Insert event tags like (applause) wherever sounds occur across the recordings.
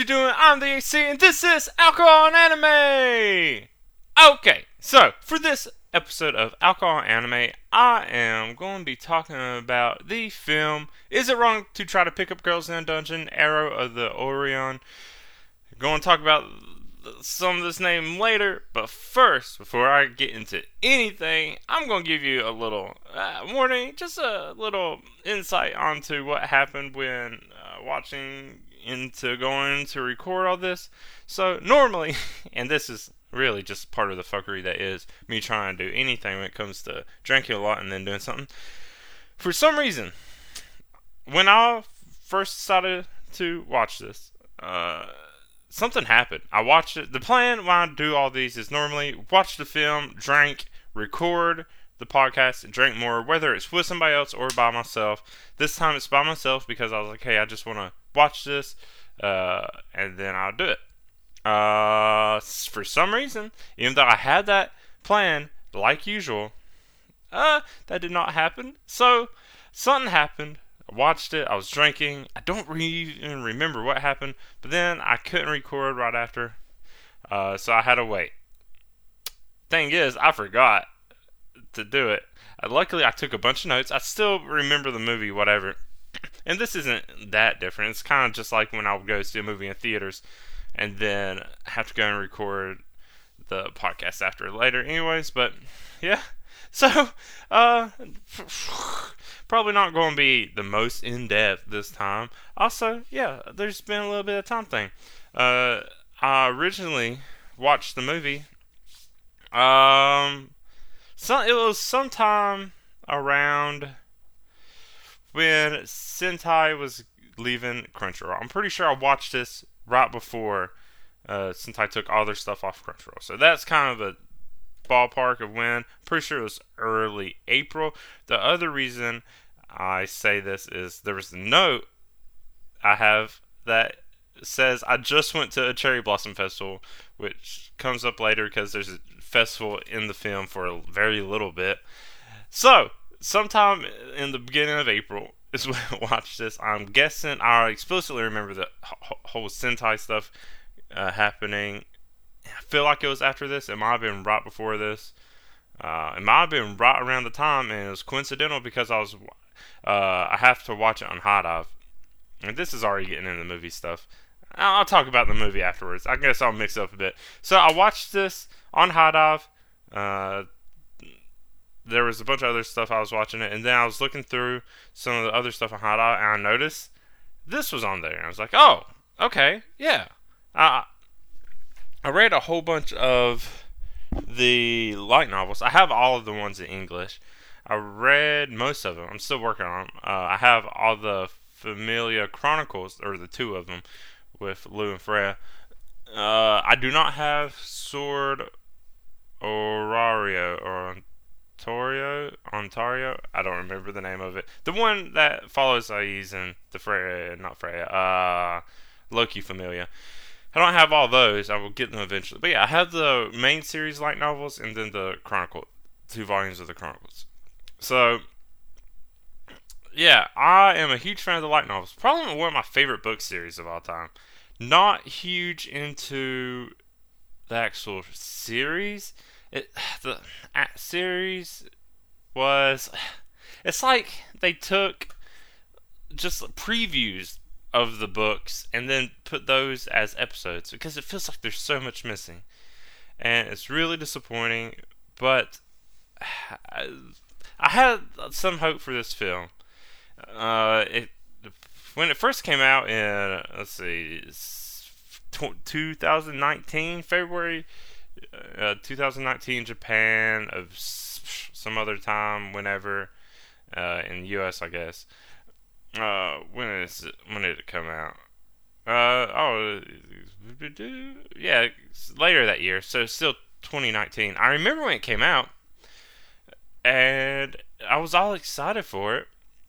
you doing? I'm the AC, and this is Alcohol and Anime. Okay, so for this episode of Alcohol and Anime, I am going to be talking about the film Is It Wrong to Try to Pick Up Girls in a Dungeon? Arrow of the Orion. Going to talk about some of this name later, but first, before I get into anything, I'm going to give you a little uh, warning, just a little insight onto what happened when uh, watching into going to record all this. So, normally, (laughs) and this is really just part of the fuckery that is me trying to do anything when it comes to drinking a lot and then doing something. For some reason, when I first decided to watch this, uh, something happened. I watched it. The plan when I do all these is normally watch the film, drink, record the podcast, and drink more, whether it's with somebody else or by myself. This time it's by myself because I was like, hey, I just want to watch this, uh, and then I'll do it. Uh, for some reason, even though I had that plan, like usual, uh, that did not happen. So something happened. I watched it. I was drinking. I don't re- even remember what happened, but then I couldn't record right after, uh, so I had to wait. Thing is, I forgot to do it. Uh, luckily, I took a bunch of notes. I still remember the movie, whatever. (clears throat) And this isn't that different. It's kind of just like when I would go see a movie in theaters and then have to go and record the podcast after later, anyways. But yeah, (laughs) so uh, (sighs) probably not going to be the most in depth this time. Also, yeah, there's been a little bit of time thing. Uh, I originally watched the movie. Um, so it was sometime around when Sentai was leaving Crunchyroll. I'm pretty sure I watched this right before uh, Sentai took all their stuff off Crunchyroll. So that's kind of a ballpark of when. I'm pretty sure it was early April. The other reason I say this is there was a note I have that says I just went to a cherry blossom festival, which comes up later because there's a festival in the film for a very little bit. So, sometime in the beginning of April (laughs) is when I watched this. I'm guessing I explicitly remember the whole Sentai stuff uh, happening. I feel like it was after this. It might have been right before this. Uh, it might have been right around the time, and it was coincidental because I was uh, I have to watch it on HIDIVE. And this is already getting into the movie stuff. I'll talk about the movie afterwards. I guess I'll mix up a bit. So I watched this on HIDIVE. Uh, there was a bunch of other stuff I was watching it, and then I was looking through some of the other stuff on HIDIVE, and I noticed this was on there. And I was like, oh, okay, yeah. I I read a whole bunch of the light novels. I have all of the ones in English. I read most of them. I'm still working on them. Uh, I have all the Familia Chronicles, or the two of them, with Liu and Freya. Uh, I do not have Sword Orario or Ontario. Ontario. I don't remember the name of it. The one that follows Aiz and the Freya, not Freya. Uh, Loki Familia. I don't have all those. I will get them eventually. But yeah, I have the main series light novels and then the Chronicle, two volumes of the Chronicles. So yeah, I am a huge fan of the light novels. Probably one of my favorite book series of all time. Not huge into the actual series. It (sighs) the series was (sighs) it's like they took just previews of the books and then put those as episodes because it feels like there's so much missing. And it's really disappointing, but (sighs) I had some hope for this film. Uh, it when it first came out in let's see, 2019 February, uh, 2019 Japan of some other time whenever uh, in the U.S. I guess. Uh, when is it, when did it come out? Uh oh, yeah, later that year. So still 2019. I remember when it came out, and I was all excited for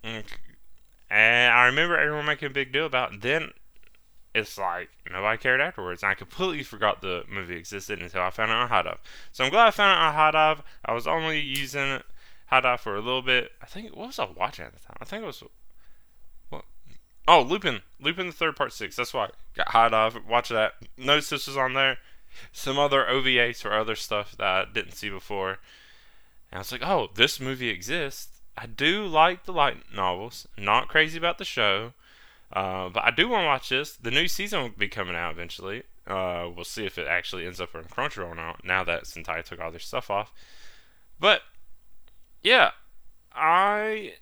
it. And I remember everyone making a big deal about it. Then it's like nobody cared afterwards. And I completely forgot the movie existed until I found it on HIDIVE. So I'm glad I found it on HIDIVE. I was only using HIDIVE for a little bit. I think what was I watching at the time? I think it was what? Oh, Lupin, Lupin the Third Part Six. That's why I got HIDIVE. Watch that. Notice this was on there. Some other OVAs or other stuff that I didn't see before. And I was like, oh, this movie exists. I do like the light novels. Not crazy about the show. Uh, but I do want to watch this. The new season will be coming out eventually. Uh, we'll see if it actually ends up on Crunchyroll now, that Sentai took all their stuff off. But yeah, I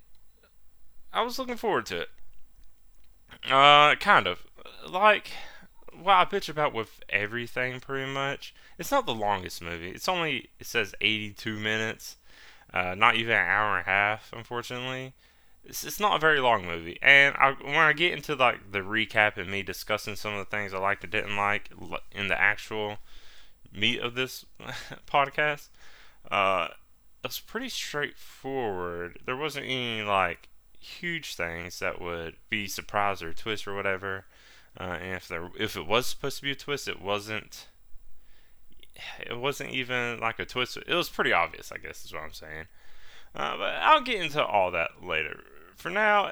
I was looking forward to it. Uh, kind of like what I bitch about with everything, pretty much. It's not the longest movie. It's only it says 82 minutes, uh, not even an hour and a half, unfortunately it's, it's not a very long movie. And I, when I get into like the recap and me discussing some of the things I liked and didn't like in the actual meat of this (laughs) podcast, uh, it's pretty straightforward. There wasn't any like huge things that would be surprise or twist or whatever. Uh, and if there, if it was supposed to be a twist, it wasn't. It wasn't even like a twist. It was pretty obvious, I guess, is what I'm saying. Uh, but I'll get into all that later for now,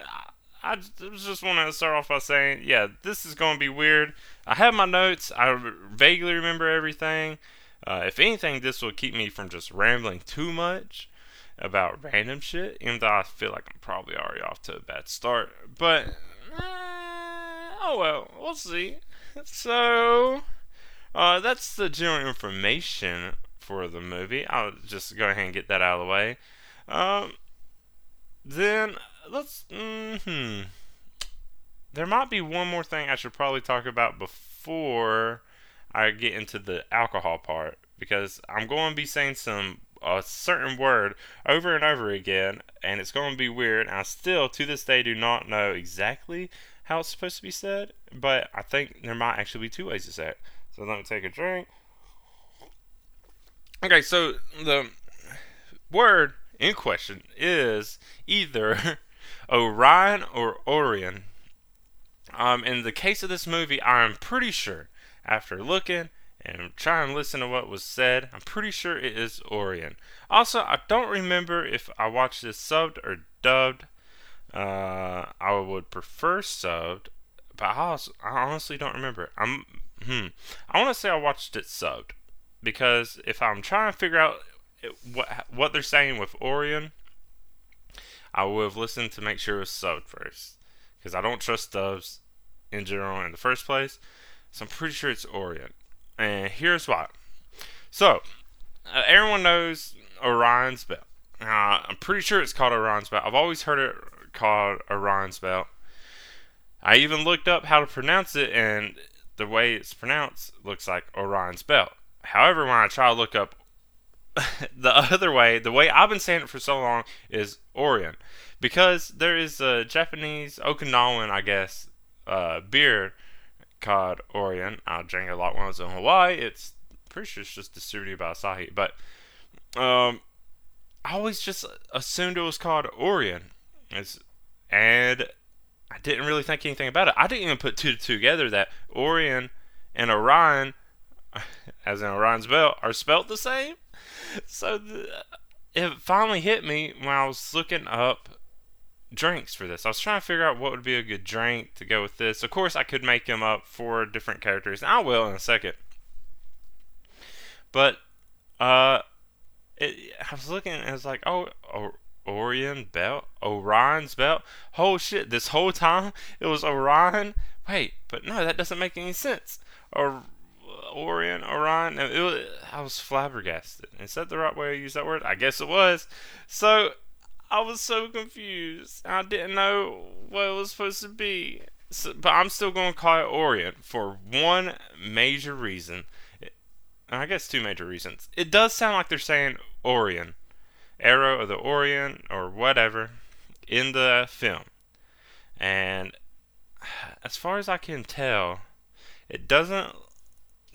I just want to start off by saying, yeah, this is going to be weird. I have my notes. I vaguely remember everything. Uh, if anything, this will keep me from just rambling too much about random shit, even though I feel like I'm probably already off to a bad start. But, uh, oh well, we'll see. So, uh, that's the general information for the movie. I'll just go ahead and get that out of the way. Um, then let's. Hmm. There might be one more thing I should probably talk about before I get into the alcohol part because I'm going to be saying some a certain word over and over again, and it's going to be weird. I still, to this day, do not know exactly how it's supposed to be said, but I think there might actually be two ways to say it. So let me take a drink. Okay, so the word in question is either (laughs) Orion or Orion. Um, in the case of this movie, I'm pretty sure, after looking and trying to listen to what was said, I'm pretty sure it is Orion. Also, I don't remember if I watched this subbed or dubbed. Uh, I would prefer subbed, but I, also, I honestly don't remember. I'm hmm. I want to say I watched it subbed because if I'm trying to figure out what what they're saying with Orion, I would have listened to make sure it was subbed first because I don't trust dubs in general in the first place. So I'm pretty sure it's Orion, and here's why. So uh, everyone knows Orion's belt. Uh, I'm pretty sure it's called Orion's belt. I've always heard it called Orion's belt. I even looked up how to pronounce it, and the way it's pronounced looks like Orion's belt. However, when I try to look up (laughs) the other way, the way I've been saying it for so long is Orion, because there is a Japanese Okinawan, I guess, uh, beer called Orion. I drank a lot when I was in Hawaii. It's pretty sure it's just distributed by Asahi, but um, I always just assumed it was called Orion. It's, and I didn't really think anything about it. I didn't even put two together that Orion and Orion, (laughs) as in Orion's belt, are spelt the same so it finally hit me when I was looking up drinks for this. I was trying to figure out what would be a good drink to go with this. Of course, I could make them up for different characters, and I will in a second. But uh, it, I was looking, and it was like, oh, oh, Orion belt, Orion's belt. Oh shit! This whole time it was Orion. Wait, but no, that doesn't make any sense. Or Orion, Orion. It was, I was flabbergasted. Is that the right way to use that word? I guess it was. So I was so confused. I didn't know what it was supposed to be. So, but I'm still going to call it Orion for one major reason. I guess two major reasons. It does sound like they're saying Orion, Arrow of the Orient or whatever, in the film. And as far as I can tell, it doesn't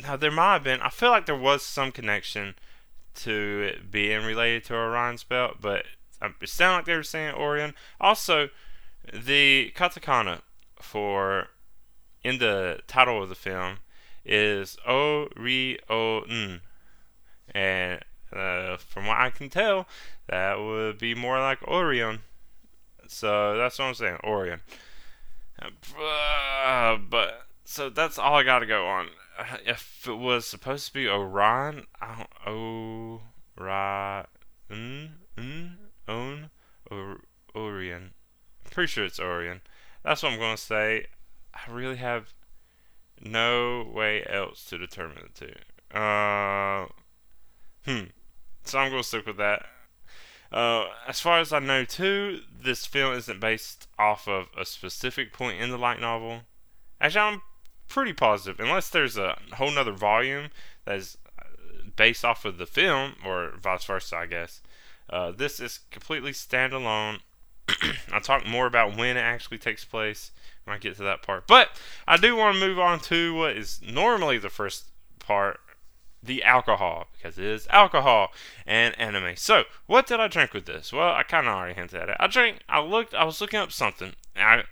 now there might have been. I feel like there was some connection to it being related to Orion's belt, but um, it sounded like they were saying Orion. Also, the katakana for in the title of the film is O Ri O N, and uh, from what I can tell, that would be more like Orion. So that's what I'm saying, Orion. Uh, but so that's all I got to go on. If it was supposed to be Orion, I don't Orion, own, or Orion. I'm pretty sure it's Orion. That's what I'm to say. I really have no way else to determine the two. Uh, hmm. So I'm going to stick with that. Uh, as far as I know, too, this film isn't based off of a specific point in the light novel. Actually, I'm pretty positive, unless there's a whole nother volume that is uh, based off of the film, or vice versa, I guess. Uh, this is completely standalone. (clears throat) I'll talk more about when it actually takes place when I get to that part. But I do want to move on to what is normally the first part the alcohol because it is alcohol and anime. So, what did I drink with this? Well, I kind of already hinted at it. I drank. I looked. I was looking up something. I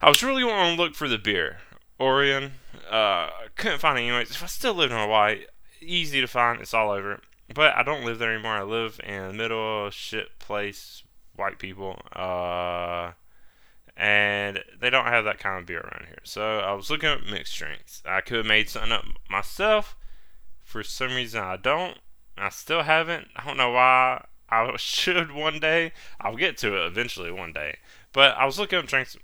I was really wanting to look for the beer Orion. Uh, couldn't find it anyways. If I still lived in Hawaii, easy to find. It's all over. But I don't live there anymore. I live in the middle of shit place. White people. Uh, and they don't have that kind of beer around here. So I was looking at mixed drinks. I could have made something up myself for some reason, I don't. I still haven't. I don't know why. I (laughs) should one day. I'll get to it eventually one day. But I was looking up drinks.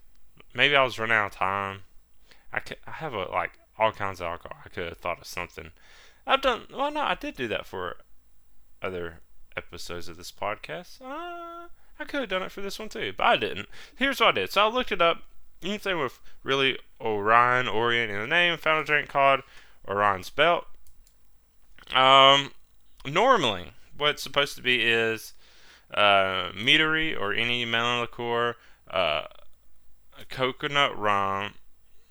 Maybe I was running out of time. I, could, I have a, like all kinds of alcohol. I could have thought of something. I've done. Well, no, I did do that for other episodes of this podcast. Uh, I could have done it for this one too, but I didn't. Here's what I did. So I looked it up. Anything with really Orion, Orient in the name. Found a drink called Orion's Belt. Um, normally, what's supposed to be is uh, Midori or any melon liqueur, uh, coconut rum.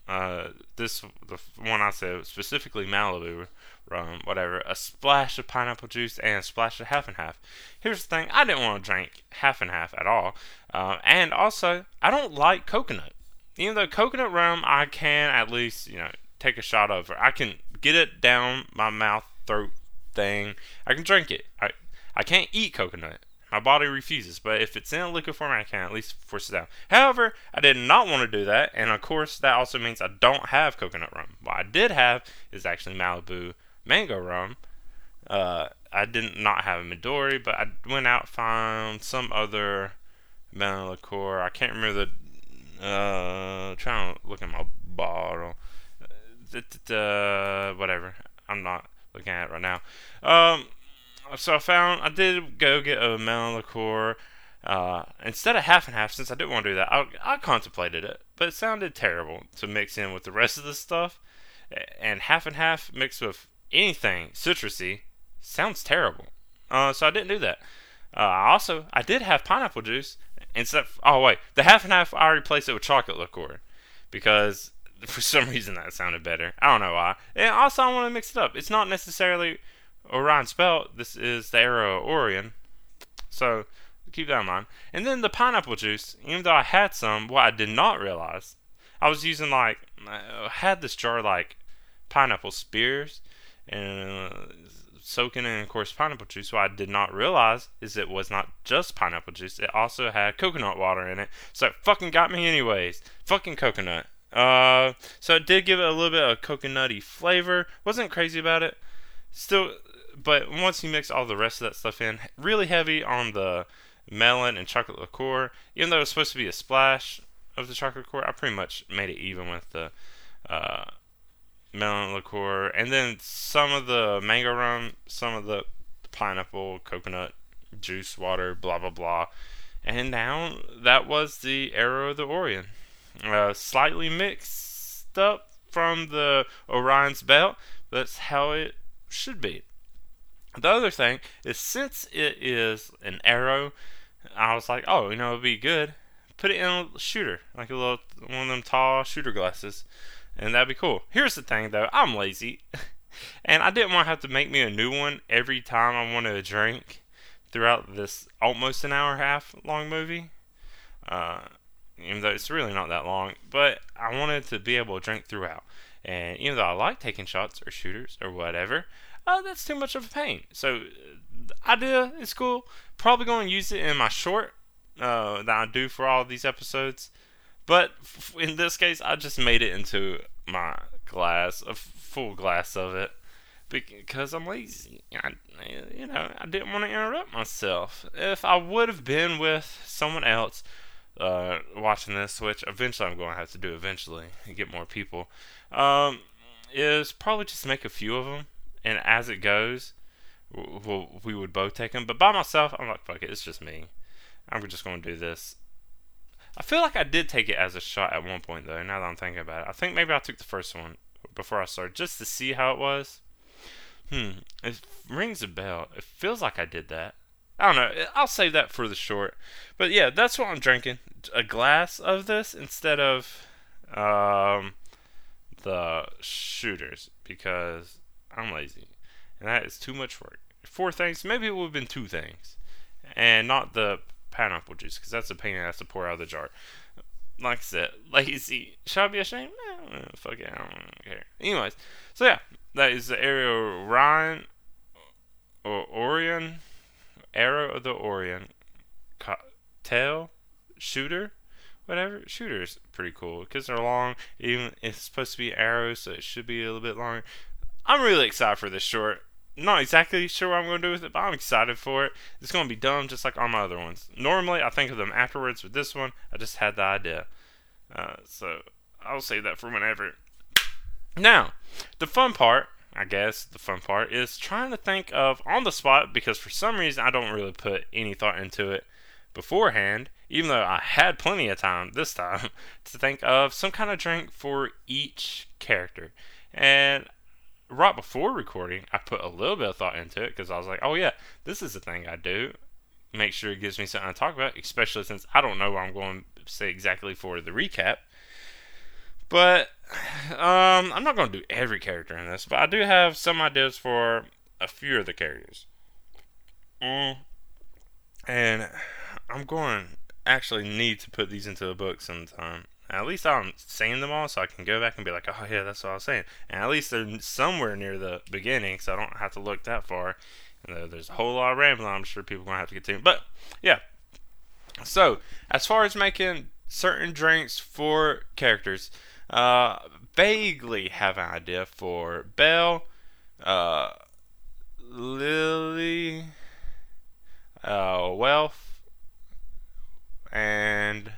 Uh, this the one I said specifically Malibu rum, whatever. A splash of pineapple juice and a splash of half and half. Here's the thing: I didn't want to drink half and half at all, uh, and also I don't like coconut. Even though coconut rum, I can at least you know take a shot of. I can get it down my mouth throat thing. I can drink it. I I can't eat coconut. My body refuses, but if it's in a liquid form, I can at least force it down. However, I did not want to do that, and of course, that also means I don't have coconut rum. What I did have is actually Malibu mango rum. Uh, I did not have a Midori, but I went out found some other melon liqueur. I can't remember the. Uh, trying to look at my bottle. Uh, whatever. I'm not looking at it right now. Um, so I found I did go get a melon liqueur. Uh, instead of half and half, since I didn't want to do that, I, I contemplated it, but it sounded terrible to mix in with the rest of the stuff. And half and half mixed with anything citrusy sounds terrible. Uh, so I didn't do that. Uh, also, I did have pineapple juice instead. Of, oh wait, the half and half I replaced it with chocolate liqueur because (laughs) for some reason that sounded better. I don't know why. And also, I want to mix it up. It's not necessarily Orion spelt. This is the arrow Orion. So keep that in mind. And then the pineapple juice. Even though I had some, what I did not realize, I was using like I had this jar like pineapple spears and uh, soaking in, of course, pineapple juice. What I did not realize is it was not just pineapple juice. It also had coconut water in it. So it fucking got me anyways. Fucking coconut. Uh, so it did give it a little bit of coconutty flavor. Wasn't crazy about it. Still, but once you mix all the rest of that stuff in, really heavy on the melon and chocolate liqueur. Even though it was supposed to be a splash of the chocolate liqueur, I pretty much made it even with the uh, melon liqueur, and then some of the mango rum, some of the pineapple, coconut juice, water, blah blah blah. And now that was the Arrow of the Orion uh, slightly mixed up from the Orion's belt. That's how it should be. The other thing is since it is an arrow, I was like, oh, you know, it'd be good. Put it in a shooter, like a little one of them tall shooter glasses, and that'd be cool. Here's the thing, though, I'm lazy, (laughs) and I didn't want to have to make me a new one every time I wanted a drink throughout this almost an hour and a half long movie. Uh, even though it's really not that long. But I wanted to be able to drink throughout. And even though I like taking shots or shooters or whatever, uh, that's too much of a pain. So the idea is cool. Probably going to use it in my short uh, that I do for all these episodes. But f- in this case, I just made it into my glass, a full glass of it, because I'm lazy. I, you know, I didn't want to interrupt myself. If I would have been with someone else uh, watching this, which eventually I'm going to have to do eventually and get more people, um, is probably just make a few of them, and as it goes, we'll, we would both take them. But by myself, I'm like, fuck it, it's just me. I'm just going to do this. I feel like I did take it as a shot at one point, though, now that I'm thinking about it. I think maybe I took the first one before I started just to see how it was. Hmm, it rings a bell. It feels like I did that. I don't know. I'll save that for the short. But yeah, that's what I'm drinking. A glass of this instead of um, the shooters because I'm lazy. And that is too much work. Four things. Maybe it would have been two things. And not the pineapple juice because that's a pain in ass to pour out of the jar. Like I said, lazy. Should I be ashamed? Fuck it, I don't care. Anyways, so yeah, that is the Area Ryan or Orion, Arrow of the Orient, tail shooter, whatever. Shooter's pretty cool because they're long. Even it's supposed to be arrows, so it should be a little bit longer. I'm really excited for this short not exactly sure what I'm going to do with it, but I'm excited for it. It's going to be dumb just like all my other ones. Normally, I think of them afterwards. With this one, I just had the idea. Uh, so I'll save that for whenever. Now, the fun part, I guess, the fun part is trying to think of on the spot because for some reason I don't really put any thought into it beforehand, even though I had plenty of time (laughs) this time to think of some kind of drink for each character. And right before recording, I put a little bit of thought into it because I was like, oh yeah, this is the thing I do. Make sure it gives me something to talk about, especially since I don't know what I'm going to say exactly for the recap. But um, I'm not going to do every character in this, but I do have some ideas for a few of the characters. Mm. And I'm going actually need to put these into a book sometime. At least I'm saying them all, so I can go back and be like, oh yeah, that's what I was saying. And at least they're somewhere near the beginning, so I don't have to look that far. And there's a whole lot of rambling. I'm sure people are gonna have to get to. But yeah. So as far as making certain drinks for characters, uh, vaguely have an idea for Belle, uh, Lily, uh, Welf, and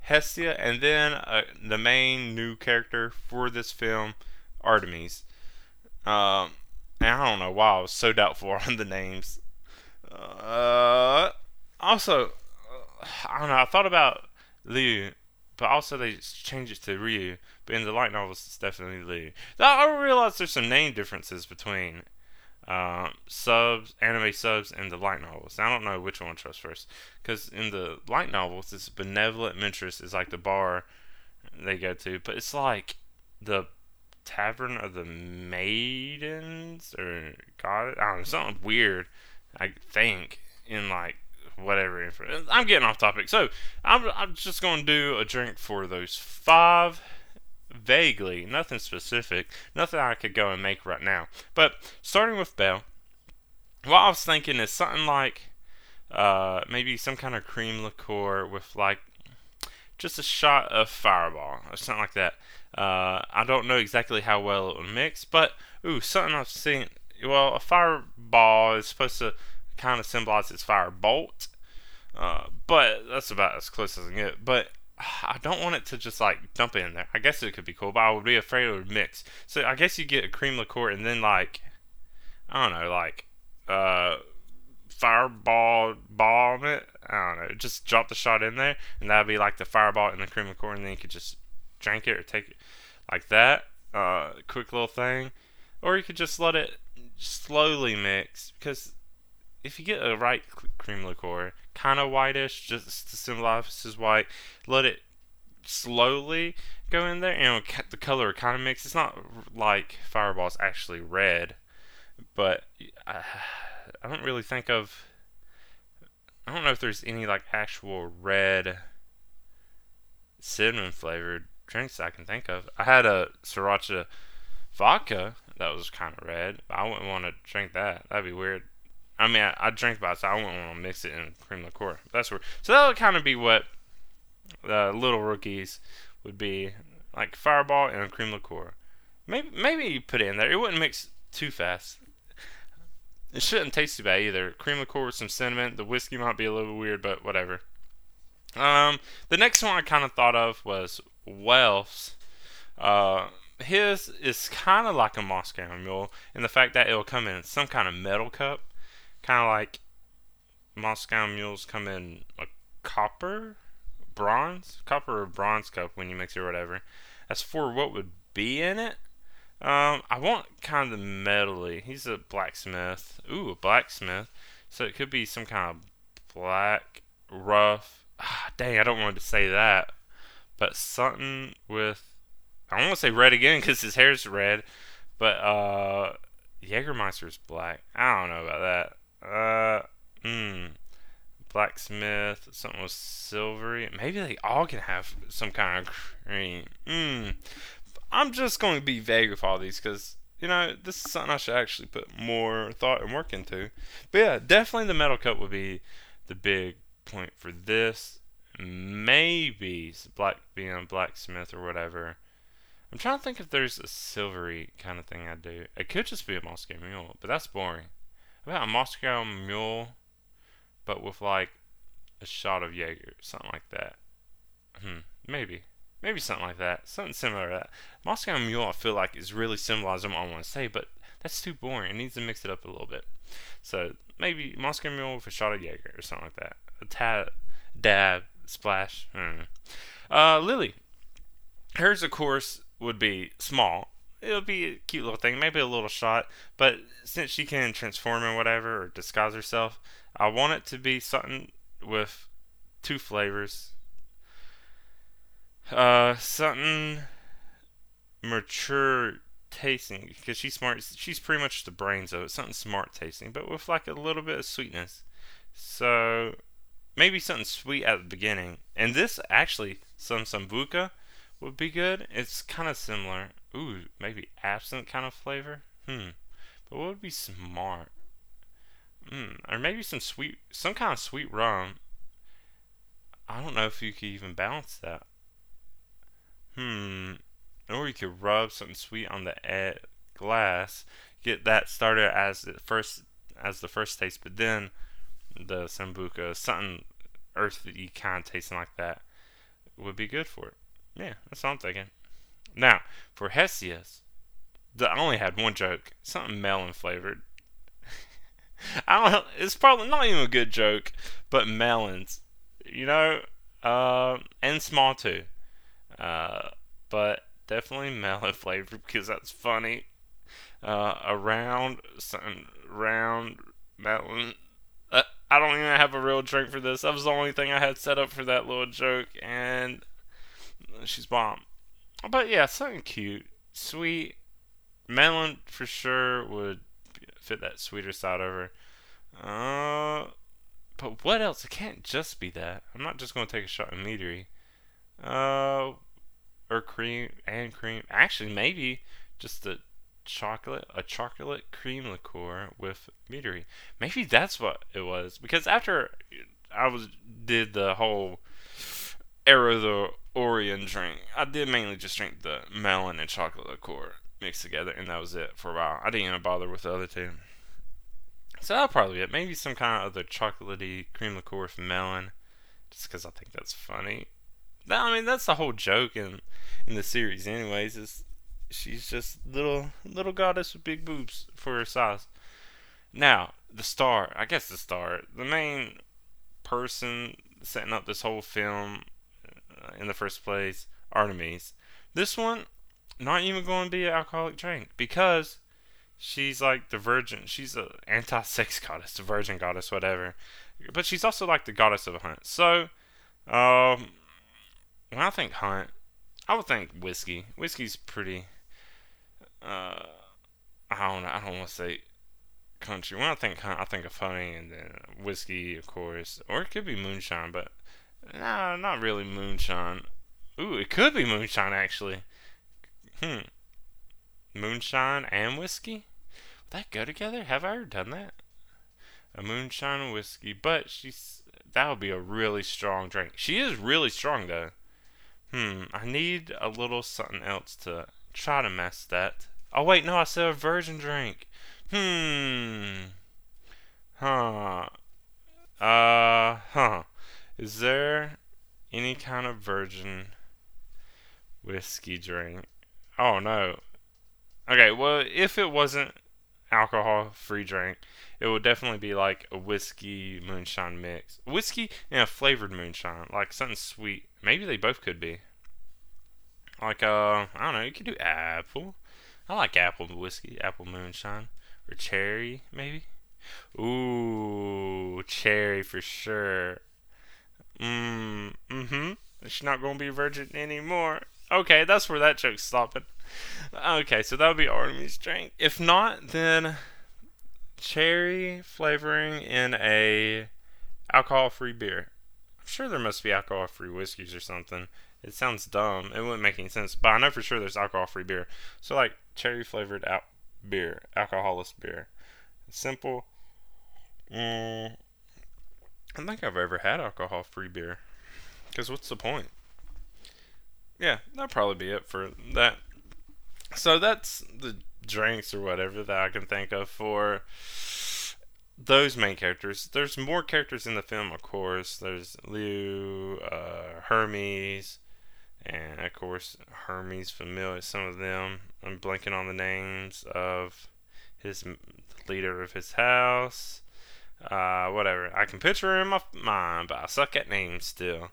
Hestia, and then uh, the main new character for this film, Artemis. Um, I don't know why I was so doubtful (laughs) on the names. Uh, also, uh, I don't know. I thought about Liu, but also they changed it to Ryu. But in the light novels, it's definitely Liu. I realized there's some name differences between um, subs, anime subs, and the light novels. I don't know which one to trust first, because in the light novels, this benevolent mistress is like the bar they go to, but it's like the tavern of the maidens or god, I don't know, something weird. I think in like whatever. I'm getting off topic, so I'm I'm just gonna do a drink for those five vaguely, nothing specific, nothing I could go and make right now. But starting with Belle, what I was thinking is something like uh, maybe some kind of cream liqueur with like just a shot of Fireball or something like that. Uh, I don't know exactly how well it would mix, but ooh, something I've seen. Well, a Fireball is supposed to kind of symbolizes fire bolt, uh, but that's about as close as I can get. But I don't want it to just like dump it in there. I guess it could be cool, but I would be afraid it would mix. So I guess you get a cream liqueur and then like I don't know, like uh fireball bomb it. I don't know. Just drop the shot in there and that'd be like the fireball and the cream liqueur and then you could just drink it or take it like that. Uh quick little thing. Or you could just let it slowly mix because if you get a right cream liqueur, kind of whitish, just to symbolize as white, let it slowly go in there. Know, the color kind of mix. It's not like Fireball's actually red, but I, I don't really think of. I don't know if there's any like actual red cinnamon flavored drinks I can think of. I had a sriracha vodka that was kind of red. I wouldn't want to drink that. That'd be weird. I mean, I, I drink by it, so I wouldn't want to mix it in cream liqueur. That's where. So that would kind of be what The little rookies would be like Fireball and cream liqueur. Maybe maybe you put it in there. It wouldn't mix too fast. It shouldn't taste too bad either. Cream liqueur with some cinnamon. The whiskey might be a little weird, but whatever. Um, the next one I kind of thought of was Welf's. Uh, his is kind of like a Moscow Mule in the fact that it'll come in some kind of metal cup, kind of like Moscow Mules come in a copper, bronze, copper or bronze cup when you mix it or whatever. As for what would be in it, um, I want kind of the metally. He's a blacksmith. Ooh, a blacksmith. So it could be some kind of black, rough. Ah, dang, I don't want to say that. But something with. I don't want to say red again because his hair's red. But, uh. Jägermeister's black. I don't know about that. Blacksmith. Something with silvery. Maybe they all can have some kind of cream. Hmm. I'm just going to be vague with all these because you know this is something I should actually put more thought and work into. But yeah, definitely the metal cup would be the big point for this. Maybe black being a blacksmith or whatever. I'm trying to think if there's a silvery kind of thing I do. It could just be a Moscow Mule, but that's boring. About a Moscow Mule, but with like a shot of Jaeger, something like that. Hmm, maybe. Maybe something like that. Something similar to that. Moscow Mule, I feel like, is really symbolizing what I want to say, but that's too boring. It needs to mix it up a little bit. So maybe Moscow Mule with a shot of Jaeger or something like that. A tad, dab, splash. Uh, Lily. Hers, of course, would be small. It'll be a cute little thing, maybe a little shot. But since she can transform or whatever or disguise herself, I want it to be something with two flavors uh, something mature tasting because she's smart. She's pretty much the brains of it. Something smart tasting, but with like a little bit of sweetness. So maybe something sweet at the beginning. And this actually, some sambuca would be good. It's kind of similar. Ooh, maybe absinthe kind of flavor. Hmm. But what would be smart? Hmm. Or maybe some sweet, some kind of sweet rum. I don't know if you could even balance that. Hmm. Or you could rub something sweet on the glass, get that started as the first as the first taste, but then the sambuca, something earthy kind of tasting like that, would be good for it. Yeah, that's what I'm thinking. Now, for Hestia's, I only had one joke, something melon flavored. I don't it's probably not even a good joke, but melons, you know, uh, and small too. Uh, but definitely (laughs) melon flavor because that's funny. Uh, around something round melon. Uh, I don't even have a real drink for this. That was the only thing I had set up for that little joke, and she's bomb. But yeah, something cute, sweet. Melon for sure would fit that sweeter side over. Uh, but what else? It can't just be that. I'm not just gonna take a shot of Midori. Uh, or cream and cream. Actually, maybe just a chocolate, a chocolate cream liqueur with Midori. Maybe that's what it was. Because after I was did the whole era the Orion drink, I did mainly just drink the melon and chocolate liqueur mixed together, and that was it for a while. I didn't even bother with the other two. So that'll probably be it. Maybe some kind of other chocolatey cream liqueur with melon, just because I think that's funny. That, I mean, that's the whole joke in in the series, anyways. Is she's just little little goddess with big boobs for her size. Now, the star, I guess the star, the main person setting up this whole film uh, in the first place, Artemis. This one, not even going to be an alcoholic drink because she's like the virgin. She's an anti-sex goddess, the virgin goddess, whatever. But she's also like the goddess of a hunt. So, um, when I think hunt, I would think whiskey. Whiskey's pretty. Uh, I don't know. I don't want to say country. When I think hunt, I think of hunting, and then whiskey, of course, or it could be moonshine, but nah, not really moonshine. Ooh, it could be moonshine actually. Hmm. Moonshine and whiskey? Would that go together? Have I ever done that? A moonshine and whiskey, but she's that would be a really strong drink. She is really strong though. Hmm, I need a little something else to try to mess that. Oh wait, no, I said a virgin drink. Hmm. Huh. Uh, huh. Is there any kind of virgin whiskey drink? Oh no. Okay, well, if it wasn't alcohol free drink, it would definitely be like a whiskey moonshine mix. Whiskey and a flavored moonshine, like something sweet. Maybe they both could be. Like uh, I don't know, you could do apple. I like apple whiskey, apple moonshine, or cherry maybe. Ooh, cherry for sure. Mmm, mm-hmm. She's not gonna be virgin anymore. Okay, that's where that joke's stopping. Okay, so that would be Artemis drink. If not, then cherry flavoring in a alcohol-free beer. I'm sure there must be alcohol-free whiskeys or something. It sounds dumb. It wouldn't make any sense, but I know for sure there's alcohol-free beer. So like cherry flavored al- beer, alcoholless beer. Simple. Mm, I don't think I've ever had alcohol-free beer. Because what's the point? Yeah, that'd probably be it for that. So that's the drinks or whatever that I can think of for those main characters. There's more characters in the film, of course. There's Leo, uh, Hermes, and of course Hermes Familia. Some of them. I'm blanking on the names of his leader of his house. Uh, whatever. I can picture him in my mind, but I suck at names still.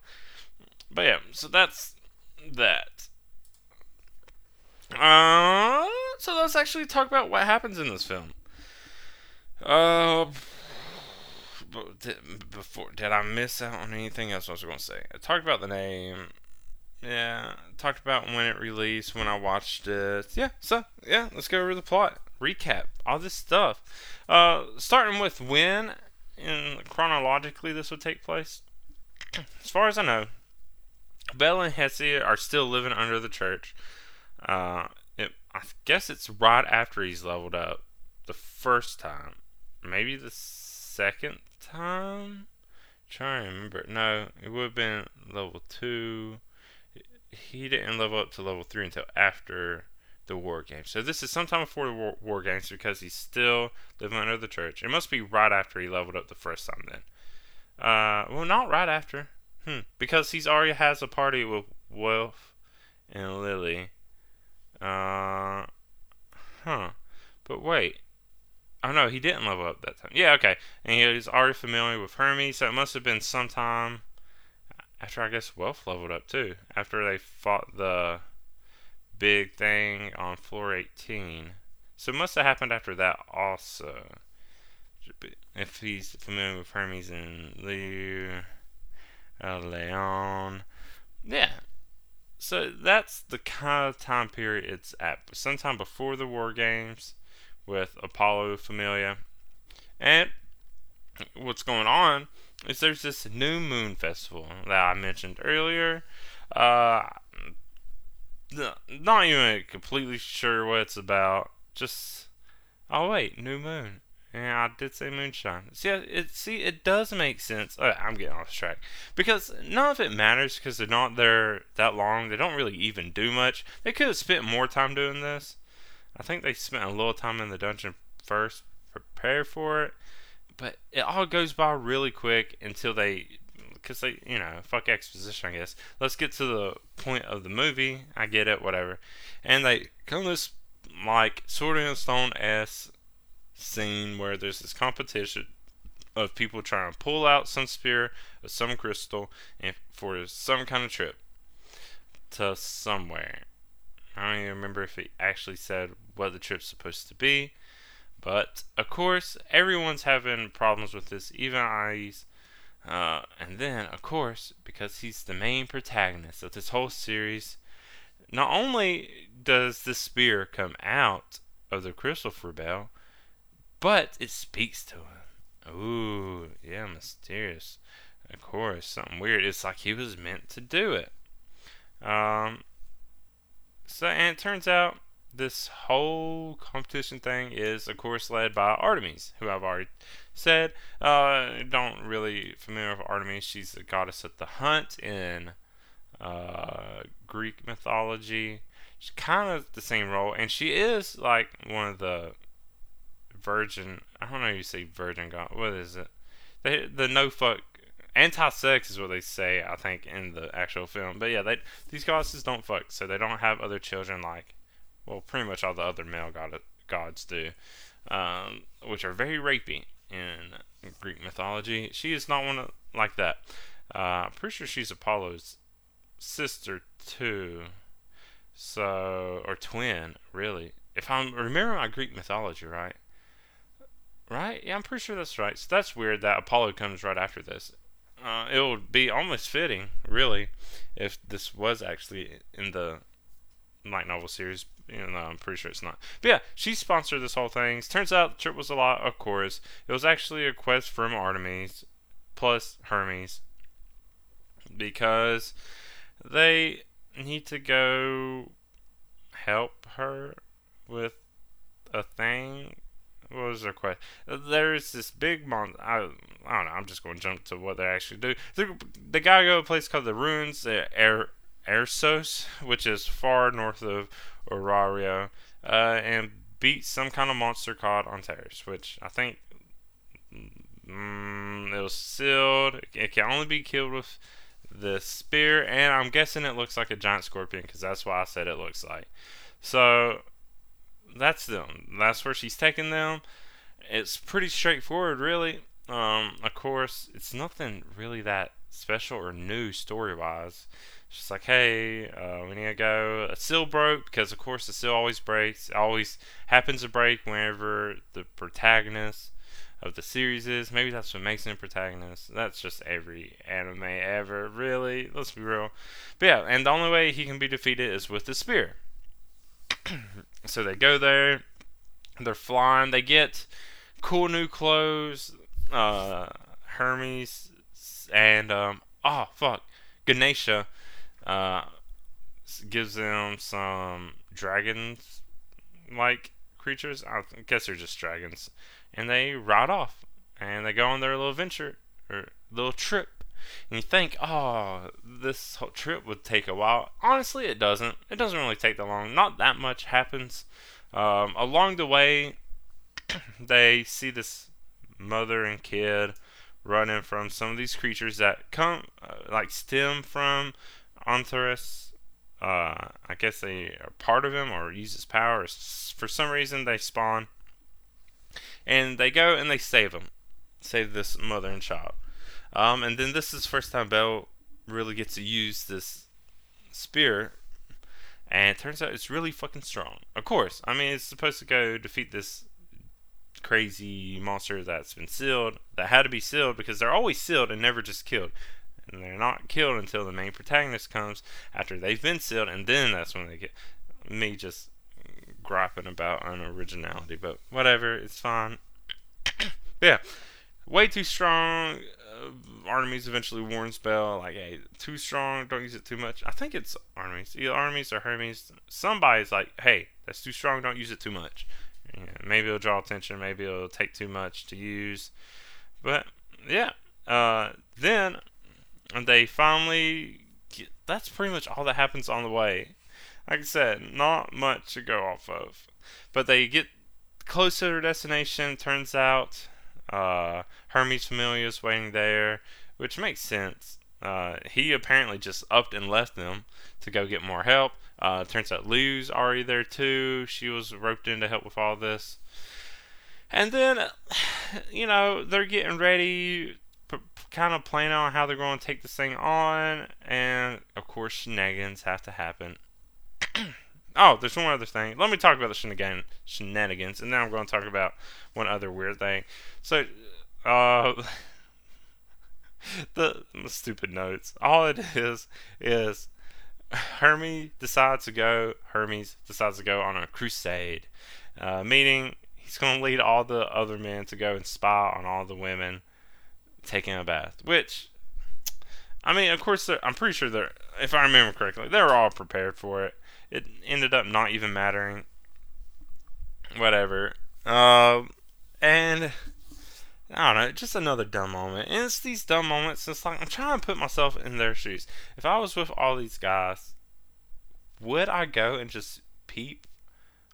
But yeah, so that's that. Uh, so let's actually talk about what happens in this film. Uh, did, before did I miss out on anything else? I was going to say. I talked about the name. Yeah, talked about when it released, when I watched it. Yeah, so yeah, let's go over the plot, recap, all this stuff. Uh, starting with when, in chronologically, this would take place. As far as I know, Bella and Hesse are still living under the church. Uh, it, I guess it's right after he's leveled up the first time. Maybe the second time? trying to remember. No, it would have been level 2. He didn't level up to level 3 until after the war games. So this is sometime before the war, war games because he's still living under the church. It must be right after he leveled up the first time then. Uh, well, not right after. Hmm. Because he's already has a party with Welf and Lily. Uh, huh. But wait. Oh no, he didn't level up that time. Yeah, okay. And he was already familiar with Hermes, so it must have been sometime after I guess Welf leveled up too. After they fought the big thing on floor 18. So it must have happened after that also. If he's familiar with Hermes and Leo. Leon. Yeah. So that's the kind of time period it's at. Sometime before the War Games with Apollo Familia. And what's going on is there's this new moon festival that I mentioned earlier. Uh, not even completely sure what it's about. Just, oh wait, new moon. Yeah, I did say moonshine. See, it see it does make sense. Oh, I'm getting off track because none of it matters because they're not there that long. They don't really even do much. They could have spent more time doing this. I think they spent a little time in the dungeon first, prepare for it, but it all goes by really quick until they, because they, you know, fuck exposition. I guess. Let's get to the point of the movie. I get it, whatever. And they come this like Sword in Stone s scene where there's this competition of people trying to pull out some spear or some crystal and for some kind of trip to somewhere. I don't even remember if he actually said what the trip's supposed to be. But of course, everyone's having problems with this, even Aiz. Uh, and then, of course, because he's the main protagonist of this whole series, not only does the spear come out of the crystal for Bell, but it speaks to him. Ooh, yeah, mysterious. Of course, something weird. It's like he was meant to do it. Um, so, and it turns out this whole competition thing is, of course, led by Artemis, who I've already said. Uh, don't really familiar with Artemis. She's the goddess of the hunt in uh, Greek mythology. She's kind of the same role, and she is like one of the virgin. I don't know. You say virgin god. What is it? The the no fuck anti-sex is what they say. I think in the actual film. But yeah, they these goddesses don't fuck, so they don't have other children like well, pretty much all the other male god, gods do, um, which are very rapey in Greek mythology. She is not one of, like that. Uh, I'm pretty sure she's Apollo's sister too. So, or twin, really. If I'm remember my Greek mythology right, right? Yeah, I'm pretty sure that's right. So that's weird that Apollo comes right after this. Uh, it would be almost fitting, really, if this was actually in the light novel series. You know, I'm pretty sure it's not. But yeah, she sponsored this whole thing. Turns out the trip was a lot of course. It was actually a quest from Artemis plus Hermes because they need to go help her with a thing. What was their quest? There's this big monster. I, I don't know. I'm just going to jump to what they actually do. They, they gotta go to a place called the Ruins, Air Ersos, which is far north of Orario, uh, and beat some kind of monster called Antares, which I think mm, it was sealed. It can only be killed with the spear, and I'm guessing it looks like a giant scorpion because that's what I said it looks like. So that's them. That's where she's taking them. It's pretty straightforward, really. Um, of course, it's nothing really that special or new story wise. She's like, hey, uh, we need to go. A seal broke because, of course, the seal always breaks. It always happens to break whenever the protagonist of the series is. Maybe that's what makes him a protagonist. That's just every anime ever, really. Let's be real. But yeah, and the only way he can be defeated is with the spear. (clears throat) so they go there. They're flying. They get cool new clothes. Uh, Hermes and um, oh fuck, Ganesha uh, gives them some dragons like creatures. I guess they're just dragons. And they ride off and they go on their little adventure or little trip. And you think, oh, this whole trip would take a while. Honestly, it doesn't. It doesn't really take that long. Not that much happens. Um, along the way, (clears throat) they see this mother and kid running from some of these creatures that come, uh, like, stem from Antares, uh, I guess they are part of him or use his power. For some reason, they spawn. And they go and they save him. Save this mother and child. Um, and then this is the first time Bell really gets to use this spear. And it turns out it's really fucking strong. Of course. I mean, it's supposed to go defeat this crazy monster that's been sealed. That had to be sealed because they're always sealed and never just killed and they're not killed until the main protagonist comes after they've been sealed, and then that's when they get me just griping about unoriginality. But whatever, it's fine. (coughs) yeah, way too strong. Uh, Artemis eventually warns Bell, like, hey, too strong, don't use it too much. I think it's Artemis, either Artemis or Hermes. Somebody's like, hey, that's too strong, don't use it too much. Yeah, maybe it'll draw attention, maybe it'll take too much to use. But yeah, uh, then they finally get, that's pretty much all that happens on the way. Like I said, not much to go off of. But they get closer to their destination. Turns out uh, Hermes is waiting there, which makes sense. Uh, he apparently just upped and left them to go get more help. Uh, turns out Liu's already there too. She was roped in to help with all this. And then, (sighs) you know, they're getting ready p- kind of planning on how they're going to take this thing on, and of course, shenanigans have to happen. (clears throat) oh, there's one other thing. Let me talk about the shenanigans, shenanigans, and then I'm going to talk about one other weird thing. So, uh, (laughs) the, stupid notes. All it is is Hermes decides to go. Hermes decides to go on a crusade, uh, meaning he's going to lead all the other men to go and spy on all the women taking a bath, which I mean, of course, I'm pretty sure they're, if I remember correctly, they were all prepared for it. It ended up not even mattering. whatever. Um, and I don't know, just another dumb moment. And it's these dumb moments. It's like I'm trying to put myself in their shoes. If I was with all these guys, would I go and just peep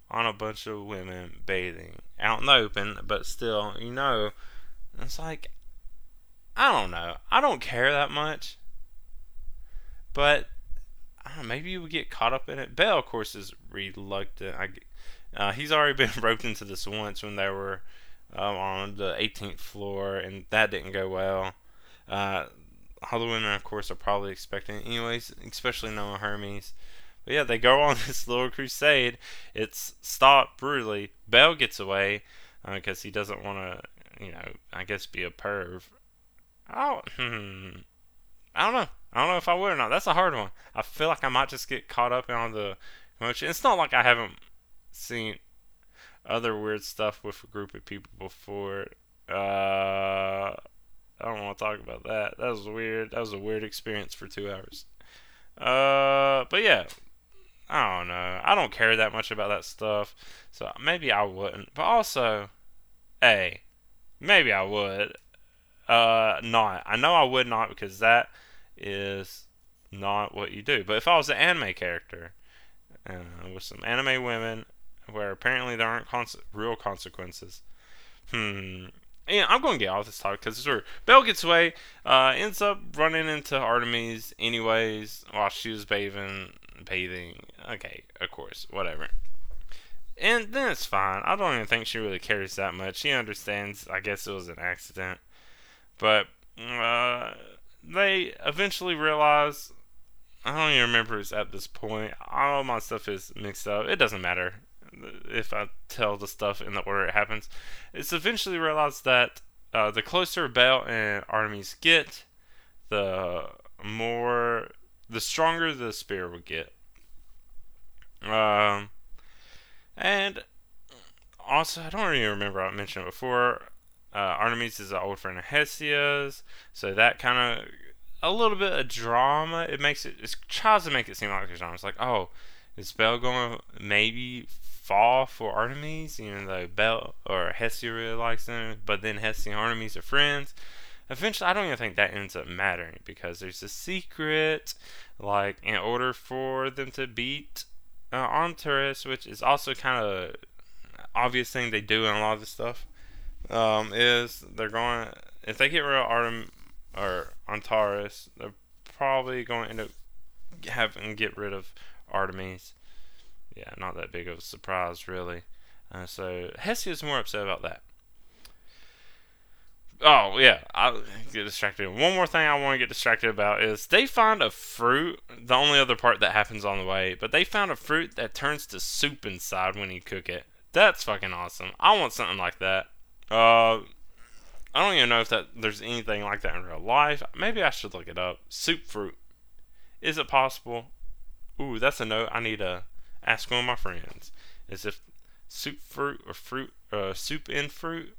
on a bunch of women bathing out in the open? But still, you know, it's like I don't know. I don't care that much. But know, maybe you would get caught up in it. Bell, of course, is reluctant. I, uh, he's already (laughs) been roped into this once when they were um, on the 18th floor, and that didn't go well. Uh, all the women, of course, are probably expecting, it anyways, especially knowing Hermes. But yeah, they go (laughs) on this little crusade. It's stopped brutally. Bell gets away because uh, he doesn't want to, you know, I guess be a perv. Oh, hmm. I don't know. I don't know if I would or not. That's a hard one. I feel like I might just get caught up on the emotion. It's not like I haven't seen other weird stuff with a group of people before. Uh, I don't want to talk about that. That was weird. That was a weird experience for two hours. Uh, but yeah, I don't know. I don't care that much about that stuff, so maybe I wouldn't. But also, a, maybe I would. Uh, not. I know I would not because that is not what you do. But if I was an anime character uh, with some anime women where apparently there aren't cons- real consequences, hmm. Yeah, I'm going to get off this topic because it's where Bell gets away, uh, ends up running into Artemis anyways while she was bathing. Bathing. Okay, of course, whatever. And then it's fine. I don't even think she really cares that much. She understands. I guess it was an accident, but eventually realize. I don't even remember it's at this point. All my stuff is mixed up. It doesn't matter if I tell the stuff in the order it happens. It's eventually realized that uh, the closer Bell and Artemis get, the more, the stronger the spear will get. Um, and also, I don't even remember I mentioned before. Uh, Artemis is an old friend of Hestia's, so that kind of a little bit of drama. It makes it it tries to make it seem like there's drama. It's like, oh, is Bell going to maybe fall for Artemis? Even though Bell or Hestia really likes him, but then Hestia and Artemis are friends. Eventually, I don't even think that ends up mattering because there's a secret. Like, in order for them to beat uh, Antares, which is also kind of obvious thing they do in a lot of this stuff um, is they're going if they get rid of Artem or Antares, they're probably going to end up having get rid of Artemis. Yeah, not that big of a surprise, really. Uh, so Hestia's more upset about that. Oh yeah, I get distracted. One more thing I want to get distracted about is they find a fruit. The only other part that happens on the way, but they found a fruit that turns to soup inside when you cook it. That's fucking awesome. I want something like that. Uh, I don't even know if that there's anything like that in real life. Maybe I should look it up. Soup fruit. Is it possible? Ooh, that's a note I need to ask one of my friends. Is if soup fruit or fruit uh, soup in fruit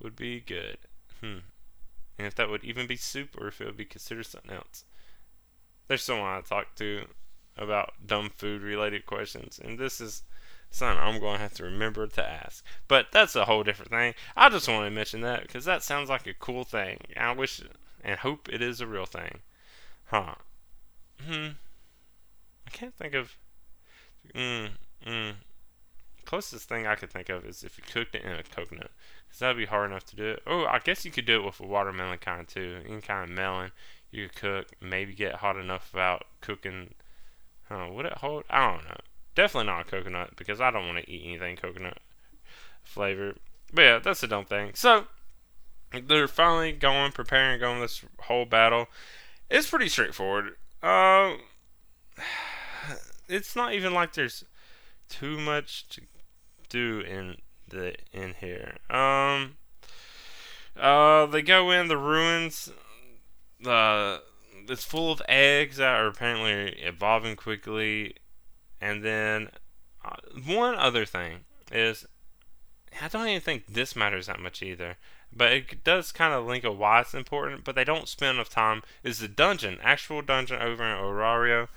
would be good. Hmm. And if that would even be soup or if it would be considered something else. There's someone I talked to about dumb food related questions, and this is son, I'm going to have to remember to ask. But that's a whole different thing. I just want to mention that because that sounds like a cool thing. I wish and hope it is a real thing. Huh. Hmm. I can't think of. Hmm. Hmm. Closest thing I could think of is if you cooked it in a coconut. Because that'd be hard enough to do it. Oh, I guess you could do it with a watermelon kind too. Any kind of melon you could cook. Maybe get hot enough without cooking. Huh, would it hold? I don't know. Definitely not coconut because I don't want to eat anything coconut flavored. But yeah, that's a dumb thing. So they're finally going, preparing, going this whole battle. It's pretty straightforward. Uh, (sighs) it's not even like there's too much to do in the in here. Um, uh, they go in the ruins. Uh, it's full of eggs that are apparently evolving quickly and then uh, one other thing is I don't even think this matters that much either. But it does kind of link of why it's important, but they don't spend enough time. Is the dungeon, actual dungeon over in Orario,